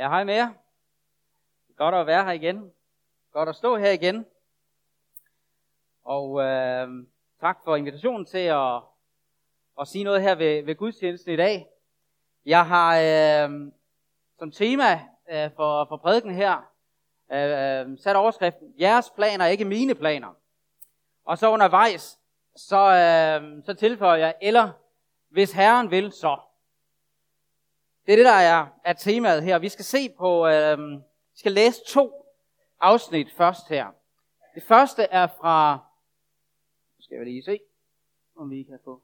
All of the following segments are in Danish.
Ja, hej med jer. Godt at være her igen. Godt at stå her igen. Og øh, tak for invitationen til at, at sige noget her ved, ved gudstjenesten i dag. Jeg har øh, som tema øh, for, for prædiken her øh, øh sat overskriften, jeres planer er ikke mine planer. Og så undervejs, så, øh, så tilføjer jeg, eller hvis Herren vil, så. Det er det, der er, er temaet her. Vi skal se på, øh, vi skal læse to afsnit først her. Det første er fra, nu skal jeg lige se, om vi kan få.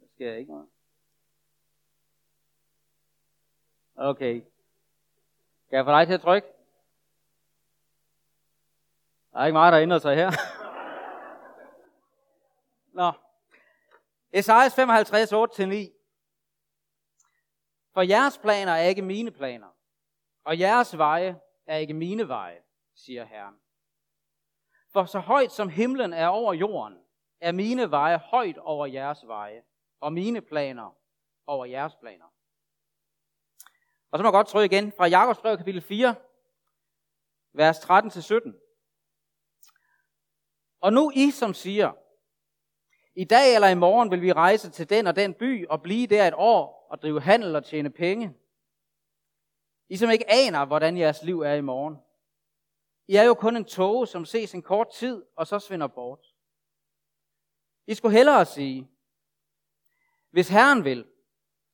Der sker ikke noget. Okay. Kan jeg få dig til at trykke? Der er ikke meget, der ændrer sig her. Nå. Esajas 55, 8-9. For jeres planer er ikke mine planer, og jeres veje er ikke mine veje, siger Herren. For så højt som himlen er over jorden, er mine veje højt over jeres veje, og mine planer over jeres planer. Og så må jeg godt trykke igen fra Jakobs brev kapitel 4, vers 13-17. Og nu I, som siger, i dag eller i morgen vil vi rejse til den og den by og blive der et år og drive handel og tjene penge. I som ikke aner, hvordan jeres liv er i morgen. I er jo kun en tåge, som ses en kort tid og så svinder bort. I skulle hellere sige, hvis Herren vil,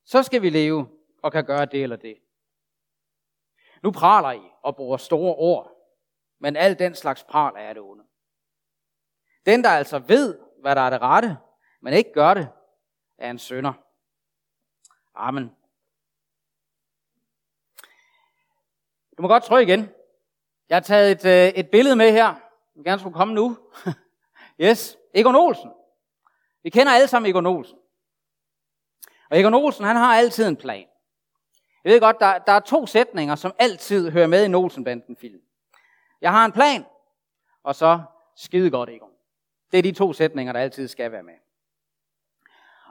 så skal vi leve og kan gøre det eller det. Nu praler I og bruger store ord, men al den slags pral er det onde. Den, der altså ved, hvad der er det rette, men ikke gør det, er en sønder. Amen. Du må godt trykke igen. Jeg har taget et, øh, et billede med her. som gerne skulle komme nu. yes, Egon Olsen. Vi kender alle sammen Egon Olsen. Og Egon Olsen, han har altid en plan. Jeg ved godt, der, der er to sætninger, som altid hører med i en Olsenbanden-film. Jeg har en plan, og så skide godt, Egon. Det er de to sætninger, der altid skal være med.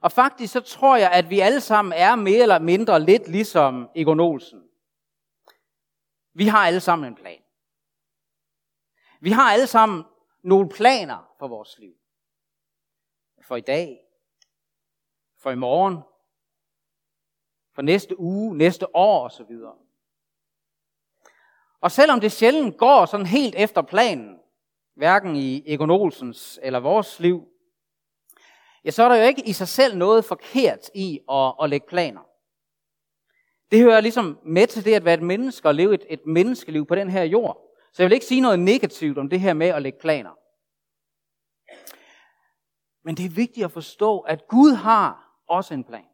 Og faktisk så tror jeg, at vi alle sammen er mere eller mindre lidt ligesom Egon Olsen. Vi har alle sammen en plan. Vi har alle sammen nogle planer for vores liv. For i dag. For i morgen. For næste uge, næste år osv. Og selvom det sjældent går sådan helt efter planen, hverken i Egon Olsens eller vores liv, ja, så er der jo ikke i sig selv noget forkert i at, at lægge planer. Det hører ligesom med til det at være et menneske og leve et, et menneskeliv på den her jord. Så jeg vil ikke sige noget negativt om det her med at lægge planer. Men det er vigtigt at forstå, at Gud har også en plan.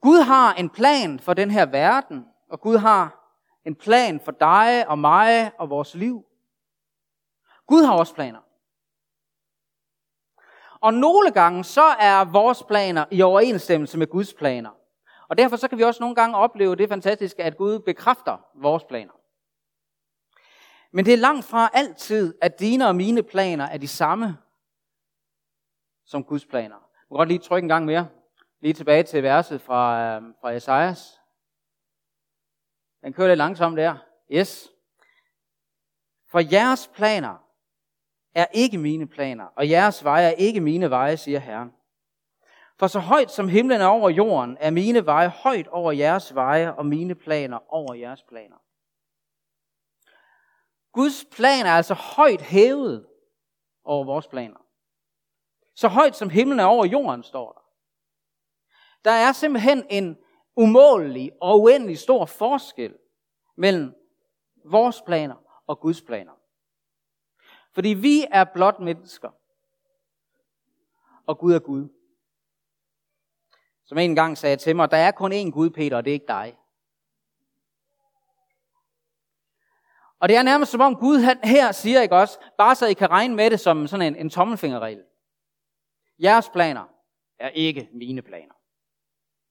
Gud har en plan for den her verden, og Gud har en plan for dig og mig og vores liv. Gud har også planer. Og nogle gange så er vores planer i overensstemmelse med Guds planer. Og derfor så kan vi også nogle gange opleve det fantastiske, at Gud bekræfter vores planer. Men det er langt fra altid, at dine og mine planer er de samme som Guds planer. Du kan godt lige trykke en gang mere. Lige tilbage til verset fra, øh, fra Esajas. Den kører lidt langsomt der. Yes. For jeres planer er ikke mine planer, og jeres veje er ikke mine veje, siger Herren. For så højt som himlen er over jorden, er mine veje højt over jeres veje, og mine planer over jeres planer. Guds plan er altså højt hævet over vores planer. Så højt som himlen er over jorden, står der. Der er simpelthen en umålelig og uendelig stor forskel mellem vores planer og Guds planer. Fordi vi er blot mennesker, og Gud er Gud. Som en gang sagde til mig, der er kun én Gud, Peter, og det er ikke dig. Og det er nærmest som om Gud han her siger, ikke også, bare så I kan regne med det som sådan en, en tommelfingerregel. Jeres planer er ikke mine planer.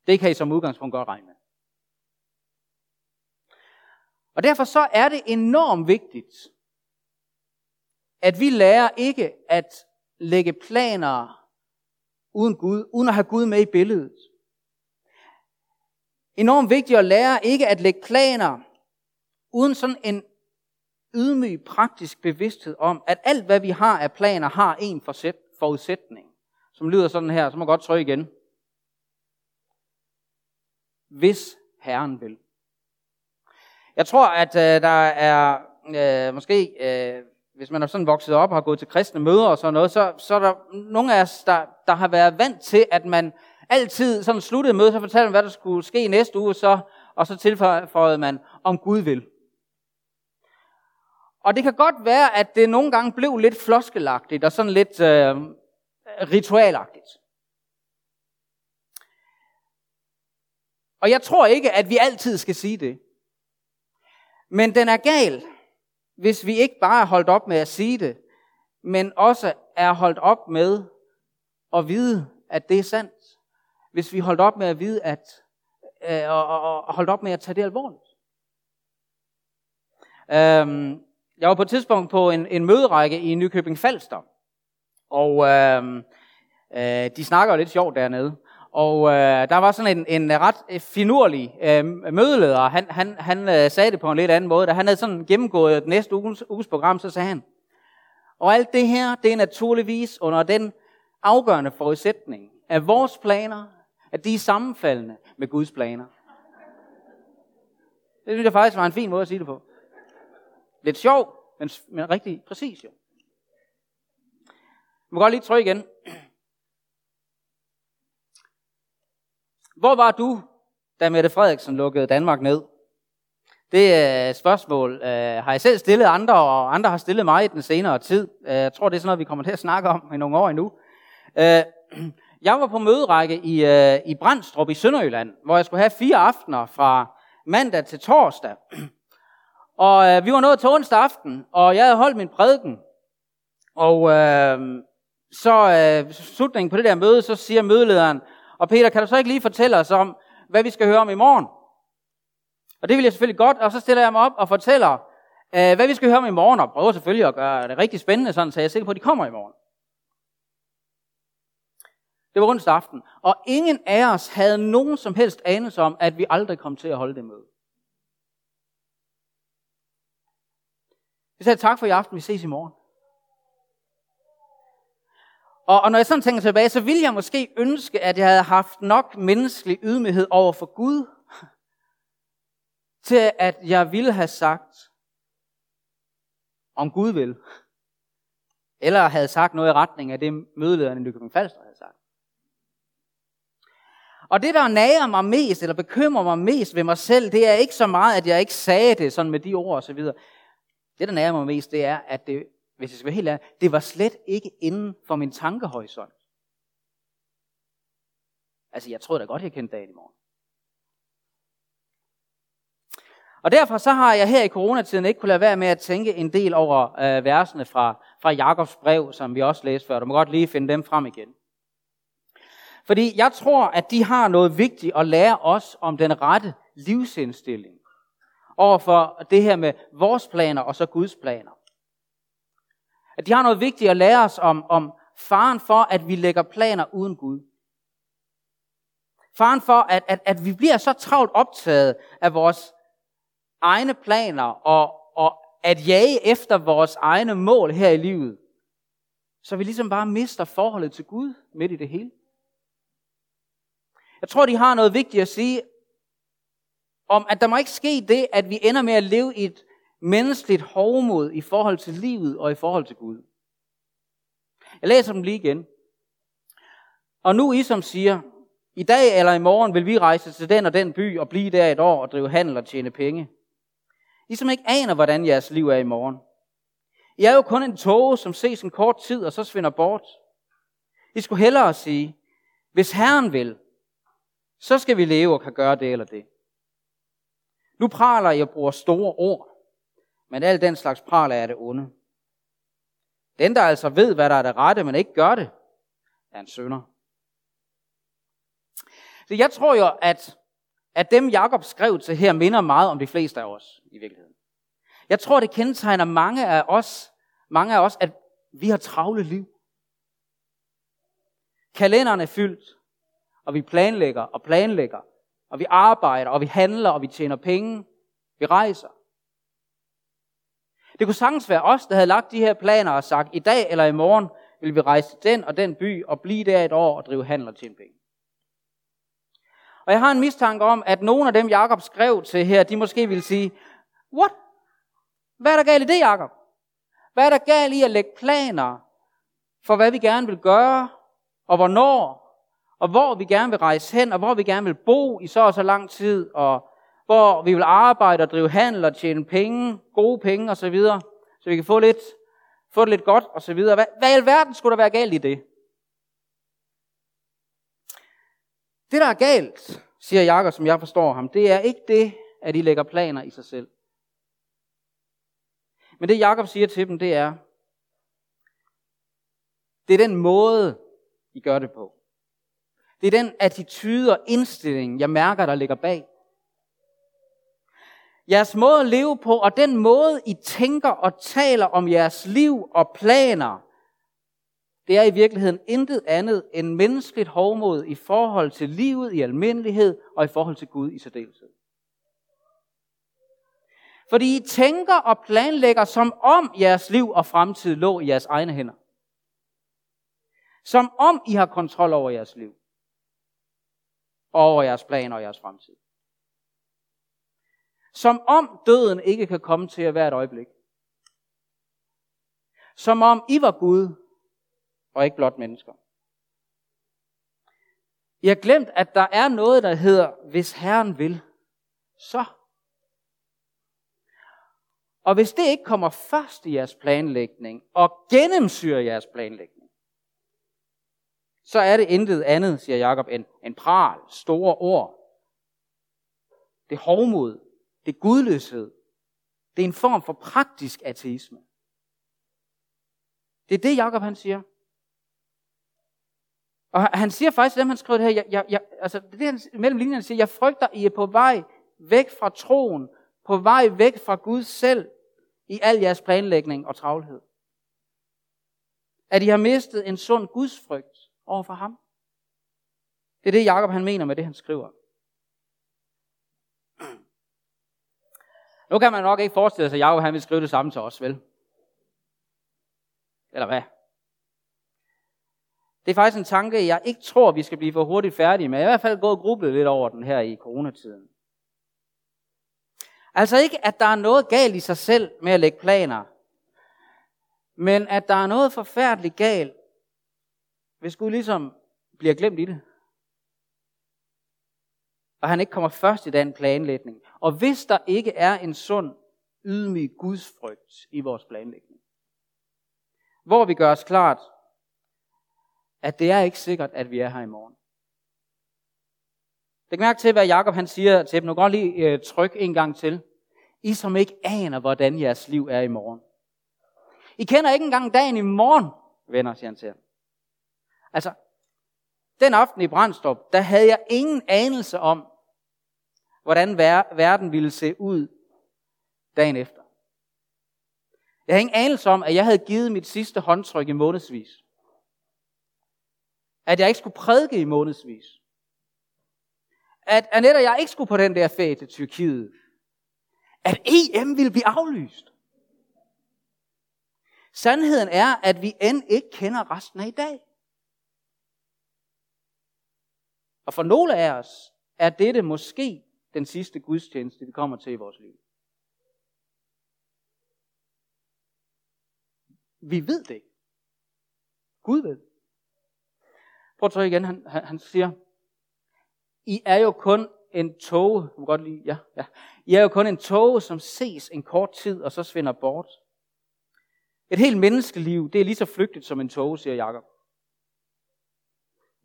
Det kan I som udgangspunkt godt regne med. Og derfor så er det enormt vigtigt, at vi lærer ikke at lægge planer uden Gud, uden at have Gud med i billedet. enormt vigtigt at lære ikke at lægge planer uden sådan en ydmyg praktisk bevidsthed om, at alt hvad vi har af planer har en forudsætning, som lyder sådan her, så må godt trykke igen. Hvis Herren vil. Jeg tror, at øh, der er øh, måske, øh, hvis man er sådan vokset op og har gået til kristne møder og sådan noget, så, så er der nogle af os, der, der har været vant til, at man altid sådan sluttede mødet, så fortalte man, hvad der skulle ske næste uge, så, og så tilføjede man, om Gud vil. Og det kan godt være, at det nogle gange blev lidt floskelagtigt og sådan lidt øh, ritualagtigt. Og jeg tror ikke, at vi altid skal sige det. Men den er gal, hvis vi ikke bare er holdt op med at sige det, men også er holdt op med at vide, at det er sandt. Hvis vi er holdt op med at vide, at øh, og, og, og holdt op med at tage det alvorligt. Øhm, jeg var på et tidspunkt på en, en møderække i Nykøbing Falster, og øhm, øh, de snakker lidt sjovt dernede. Og øh, der var sådan en, en ret finurlig øh, mødeleder. Han, han, han øh, sagde det på en lidt anden måde. Da han havde sådan gennemgået næste uges, uges program, så sagde han, og alt det her, det er naturligvis under den afgørende forudsætning, at vores planer, at de er sammenfaldende med Guds planer. Det synes jeg faktisk var en fin måde at sige det på. Lidt sjov, men, men rigtig præcis jo. Jeg må godt lige trykke igen. Hvor var du, da Mette Frederiksen lukkede Danmark ned? Det er et spørgsmål, øh, har jeg selv stillet andre, og andre har stillet mig i den senere tid. Øh, jeg tror, det er sådan noget, vi kommer til at snakke om i nogle år endnu. Øh, jeg var på møderække i, øh, i Brandstrup i Sønderjylland, hvor jeg skulle have fire aftener fra mandag til torsdag. Og øh, vi var nået til onsdag aften, og jeg havde holdt min prædiken. Og øh, så øh, slutningen på det der møde, så siger mødelederen, og Peter, kan du så ikke lige fortælle os om, hvad vi skal høre om i morgen? Og det vil jeg selvfølgelig godt, og så stiller jeg mig op og fortæller, øh, hvad vi skal høre om i morgen, og prøver selvfølgelig at gøre det rigtig spændende, sådan, så jeg er sikker på, at de kommer i morgen. Det var onsdag aften, og ingen af os havde nogen som helst anelse om, at vi aldrig kom til at holde det møde. Vi sagde tak for i aften, vi ses i morgen. Og, og når jeg sådan tænker tilbage, så ville jeg måske ønske, at jeg havde haft nok menneskelig ydmyghed over for Gud, til at jeg ville have sagt, om Gud vil. Eller havde sagt noget i retning af det, mødelederen i Nykøbing Falster havde sagt. Og det, der nager mig mest, eller bekymrer mig mest ved mig selv, det er ikke så meget, at jeg ikke sagde det sådan med de ord og så videre. Det, der nager mig mest, det er, at det hvis jeg skal være helt ærlig, det var slet ikke inden for min tankehorisont. Altså, jeg troede da godt, jeg kendte dagen i morgen. Og derfor så har jeg her i coronatiden ikke kunne lade være med at tænke en del over øh, versene fra, fra Jakobs brev, som vi også læste før. Du må godt lige finde dem frem igen. Fordi jeg tror, at de har noget vigtigt at lære os om den rette livsindstilling over for det her med vores planer og så Guds planer. At de har noget vigtigt at lære os om, om faren for, at vi lægger planer uden Gud. Faren for, at, at, at vi bliver så travlt optaget af vores egne planer og, og at jage efter vores egne mål her i livet, så vi ligesom bare mister forholdet til Gud midt i det hele. Jeg tror, de har noget vigtigt at sige om, at der må ikke ske det, at vi ender med at leve i et menneskeligt hovmod i forhold til livet og i forhold til Gud. Jeg læser dem lige igen. Og nu I som siger, i dag eller i morgen vil vi rejse til den og den by og blive der et år og drive handel og tjene penge. I som ikke aner, hvordan jeres liv er i morgen. I er jo kun en tåge, som ses en kort tid og så svinder bort. I skulle hellere sige, hvis Herren vil, så skal vi leve og kan gøre det eller det. Nu praler I og bruger store ord men al den slags pral er det onde. Den, der altså ved, hvad der er det rette, men ikke gør det, er en sønder. Så jeg tror jo, at, at dem Jakob skrev til her, minder meget om de fleste af os i virkeligheden. Jeg tror, det kendetegner mange af os, mange af os, at vi har travle liv. Kalenderen er fyldt, og vi planlægger og planlægger og vi arbejder, og vi handler, og vi tjener penge, vi rejser. Det kunne sagtens være os, der havde lagt de her planer og sagt, i dag eller i morgen vil vi rejse til den og den by og blive der et år og drive handel og tjene penge. Og jeg har en mistanke om, at nogle af dem, Jakob skrev til her, de måske vil sige, what? Hvad er der galt i det, Jakob? Hvad er der galt i at lægge planer for, hvad vi gerne vil gøre, og hvornår, og hvor vi gerne vil rejse hen, og hvor vi gerne vil bo i så og så lang tid, og hvor vi vil arbejde og drive handel og tjene penge, gode penge osv., så, så vi kan få, lidt, få det lidt godt osv. Hvad, hvad i alverden skulle der være galt i det? Det, der er galt, siger Jakob, som jeg forstår ham, det er ikke det, at I lægger planer i sig selv. Men det, Jakob siger til dem, det er, det er den måde, I gør det på. Det er den attitude og indstilling, jeg mærker, der ligger bag. Jeres måde at leve på, og den måde, I tænker og taler om jeres liv og planer, det er i virkeligheden intet andet end menneskeligt hovmod i forhold til livet i almindelighed og i forhold til Gud i særdeleshed. Fordi I tænker og planlægger, som om jeres liv og fremtid lå i jeres egne hænder. Som om I har kontrol over jeres liv. Og over jeres planer og jeres fremtid. Som om døden ikke kan komme til jer hvert øjeblik. Som om I var Gud, og ikke blot mennesker. I har glemt, at der er noget, der hedder, hvis Herren vil, så. Og hvis det ikke kommer først i jeres planlægning, og gennemsyrer jeres planlægning, så er det intet andet, siger Jakob, end en pral, store ord. Det er hovmod, det er gudløshed. Det er en form for praktisk ateisme. Det er det, Jakob han siger. Og han siger faktisk, dem han skrev det her, jeg, jeg, jeg, altså det han mellem linjerne siger, jeg frygter, I er på vej væk fra troen, på vej væk fra Gud selv, i al jeres planlægning og travlhed. At I har mistet en sund gudsfrygt over for ham. Det er det, Jakob han mener med det, han skriver. Nu kan man nok ikke forestille sig, at Jacob han vil skrive det samme til os, vel? Eller hvad? Det er faktisk en tanke, jeg ikke tror, vi skal blive for hurtigt færdige med. Jeg er i hvert fald gået og grublet lidt over den her i coronatiden. Altså ikke, at der er noget galt i sig selv med at lægge planer, men at der er noget forfærdeligt galt, hvis Gud ligesom bliver glemt i det. Og han ikke kommer først i den planlægning. Og hvis der ikke er en sund, ydmyg gudsfrygt i vores planlægning, hvor vi gør os klart, at det er ikke sikkert, at vi er her i morgen. Læg mærke til, hvad Jakob han siger til dem. Nu godt lige øh, tryk en gang til. I som ikke aner, hvordan jeres liv er i morgen. I kender ikke engang dagen i morgen, venner, siger han til ham. Altså, den aften i Brandstrup, der havde jeg ingen anelse om, hvordan verden ville se ud dagen efter. Jeg havde ingen anelse om, at jeg havde givet mit sidste håndtryk i månedsvis. At jeg ikke skulle prædike i månedsvis. At Annette og jeg ikke skulle på den der ferie til Tyrkiet. At EM ville blive aflyst. Sandheden er, at vi end ikke kender resten af i dag. Og for nogle af os er dette måske den sidste gudstjeneste, vi kommer til i vores liv. Vi ved det ikke. Gud ved Prøv at tage igen. Han, han, han siger, I er jo kun en tog, du godt lide, ja, ja. I er jo kun en tog, som ses en kort tid, og så svinder bort. Et helt menneskeliv, det er lige så flygtigt som en tog, siger Jakob.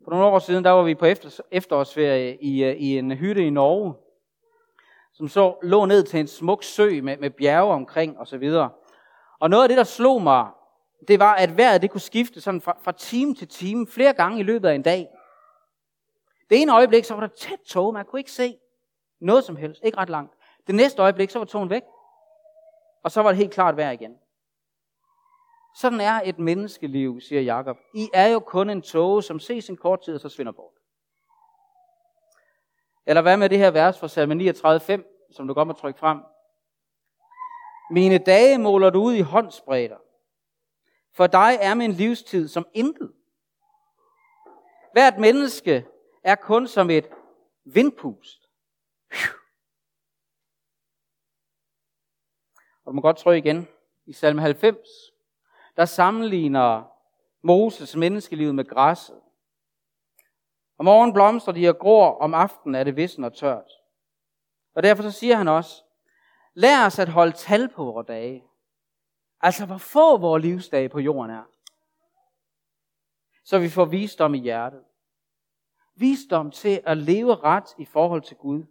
For nogle år siden, der var vi på efter, efterårsferie i, øh, i en hytte i Norge, som så lå ned til en smuk sø med, med bjerge omkring osv. Og, og noget af det, der slog mig, det var, at vejret det kunne skifte sådan fra, fra time til time flere gange i løbet af en dag. Det ene øjeblik, så var der tæt tog, man kunne ikke se noget som helst, ikke ret langt. Det næste øjeblik, så var togen væk, og så var det helt klart vejr igen. Sådan er et menneskeliv, siger Jakob. I er jo kun en tåge, som ses en kort tid, og så svinder bort. Eller hvad med det her vers fra salme 39.5, som du godt må trykke frem? Mine dage måler du ud i håndsbredder. For dig er min livstid som intet. Hvert menneske er kun som et vindpust. Og du må godt trykke igen. I salme 90, der sammenligner Moses menneskelivet med græsset. Om morgenen blomstrer de og gror, om aftenen er det vissen og tørt. Og derfor så siger han også, lær os at holde tal på vores dage. Altså hvor få vores livsdage på jorden er. Så vi får visdom i hjertet. Visdom til at leve ret i forhold til Gud.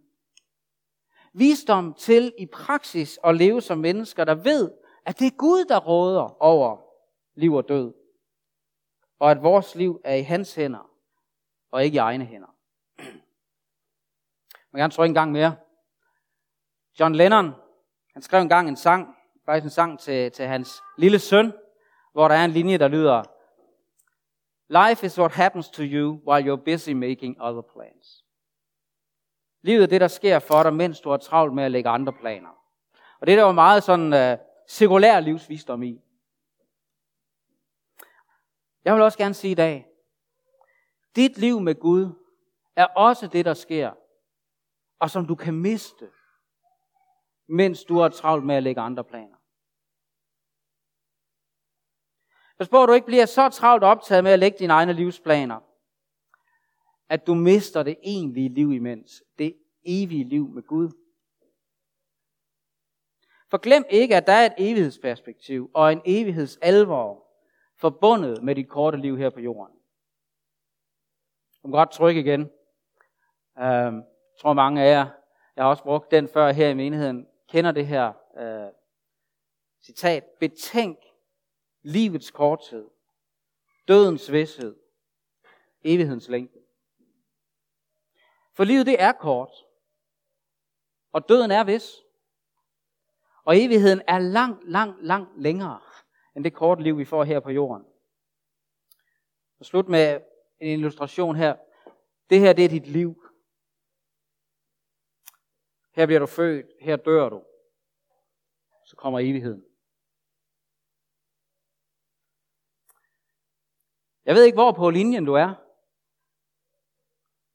Visdom til i praksis at leve som mennesker, der ved, at det er Gud, der råder over liv og død. Og at vores liv er i hans hænder, og ikke i egne hænder. Man kan gerne trykke en gang mere. John Lennon, han skrev en gang en sang, faktisk en sang til, til hans lille søn, hvor der er en linje, der lyder, Life is what happens to you while you're busy making other plans. Livet er det, der sker for dig, mens du har travlt med at lægge andre planer. Og det der var meget sådan øh, uh, sekulær livsvisdom i. Jeg vil også gerne sige i dag, dit liv med Gud er også det, der sker, og som du kan miste, mens du har travlt med at lægge andre planer. Pas på, at du ikke bliver så travlt optaget med at lægge dine egne livsplaner, at du mister det egentlige liv imens. Det evige liv med Gud. For glem ikke, at der er et evighedsperspektiv og en evighedsalvor forbundet med dit korte liv her på jorden. Du må godt trykke igen. Øhm, jeg øhm, tror mange af jer, jeg har også brugt den før her i menigheden, kender det her uh, citat. Betænk livets korthed, dødens vidshed, evighedens længde. For livet det er kort, og døden er vis. Og evigheden er langt, langt, langt længere end det korte liv, vi får her på jorden. Og slut med en illustration her. Det her, det er dit liv. Her bliver du født, her dør du. Så kommer evigheden. Jeg ved ikke, hvor på linjen du er.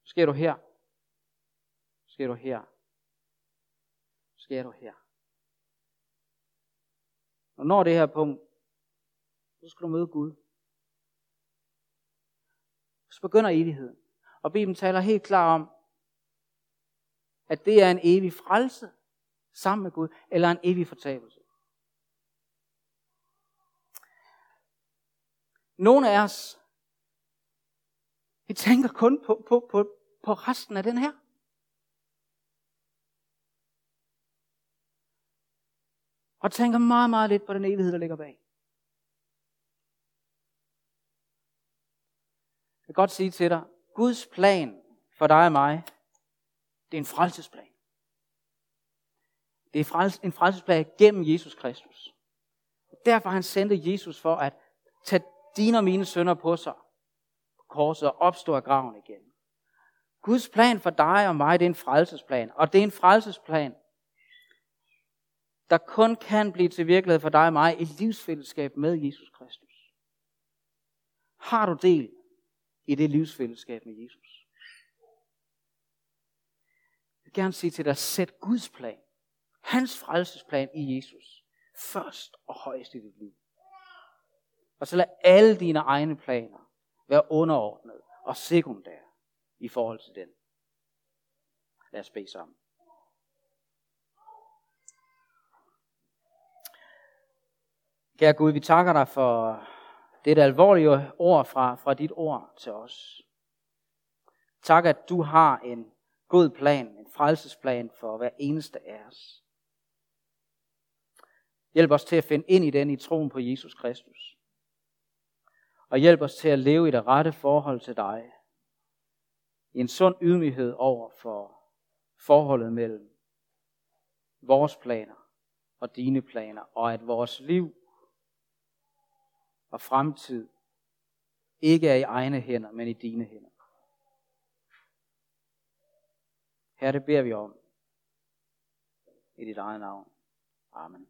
Sker du her? Sker du her? Sker du her? Og når det her punkt, så skal du møde Gud. Så begynder evigheden. Og Bibelen taler helt klar om, at det er en evig frelse sammen med Gud, eller en evig fortabelse. Nogle af os, vi tænker kun på, på, på, på resten af den her. Og tænker meget, meget lidt på den evighed, der ligger bag. Vil godt sige til dig, Guds plan for dig og mig, det er en frelsesplan. Det er en frelsesplan gennem Jesus Kristus. Derfor han sendte Jesus for at tage dine og mine sønder på sig på korset og opstå af graven igen. Guds plan for dig og mig, det er en frelsesplan. Og det er en frelsesplan, der kun kan blive til virkelighed for dig og mig i livsfællesskab med Jesus Kristus. Har du del i det livsfællesskab med Jesus? Jeg vil gerne sige til dig, sæt Guds plan, hans frelsesplan i Jesus, først og højst i dit liv. Og så lad alle dine egne planer være underordnet og sekundære i forhold til den. Lad os bede sammen. Kære Gud, vi takker dig for det alvorlige ord fra, fra dit ord til os. Tak, at du har en god plan, en frelsesplan for hver eneste af os. Hjælp os til at finde ind i den i troen på Jesus Kristus. Og hjælp os til at leve i det rette forhold til dig. I en sund ydmyghed over for forholdet mellem vores planer og dine planer, og at vores liv og fremtid ikke er i egne hænder, men i dine hænder. Her det beder vi om. I dit eget navn. Amen.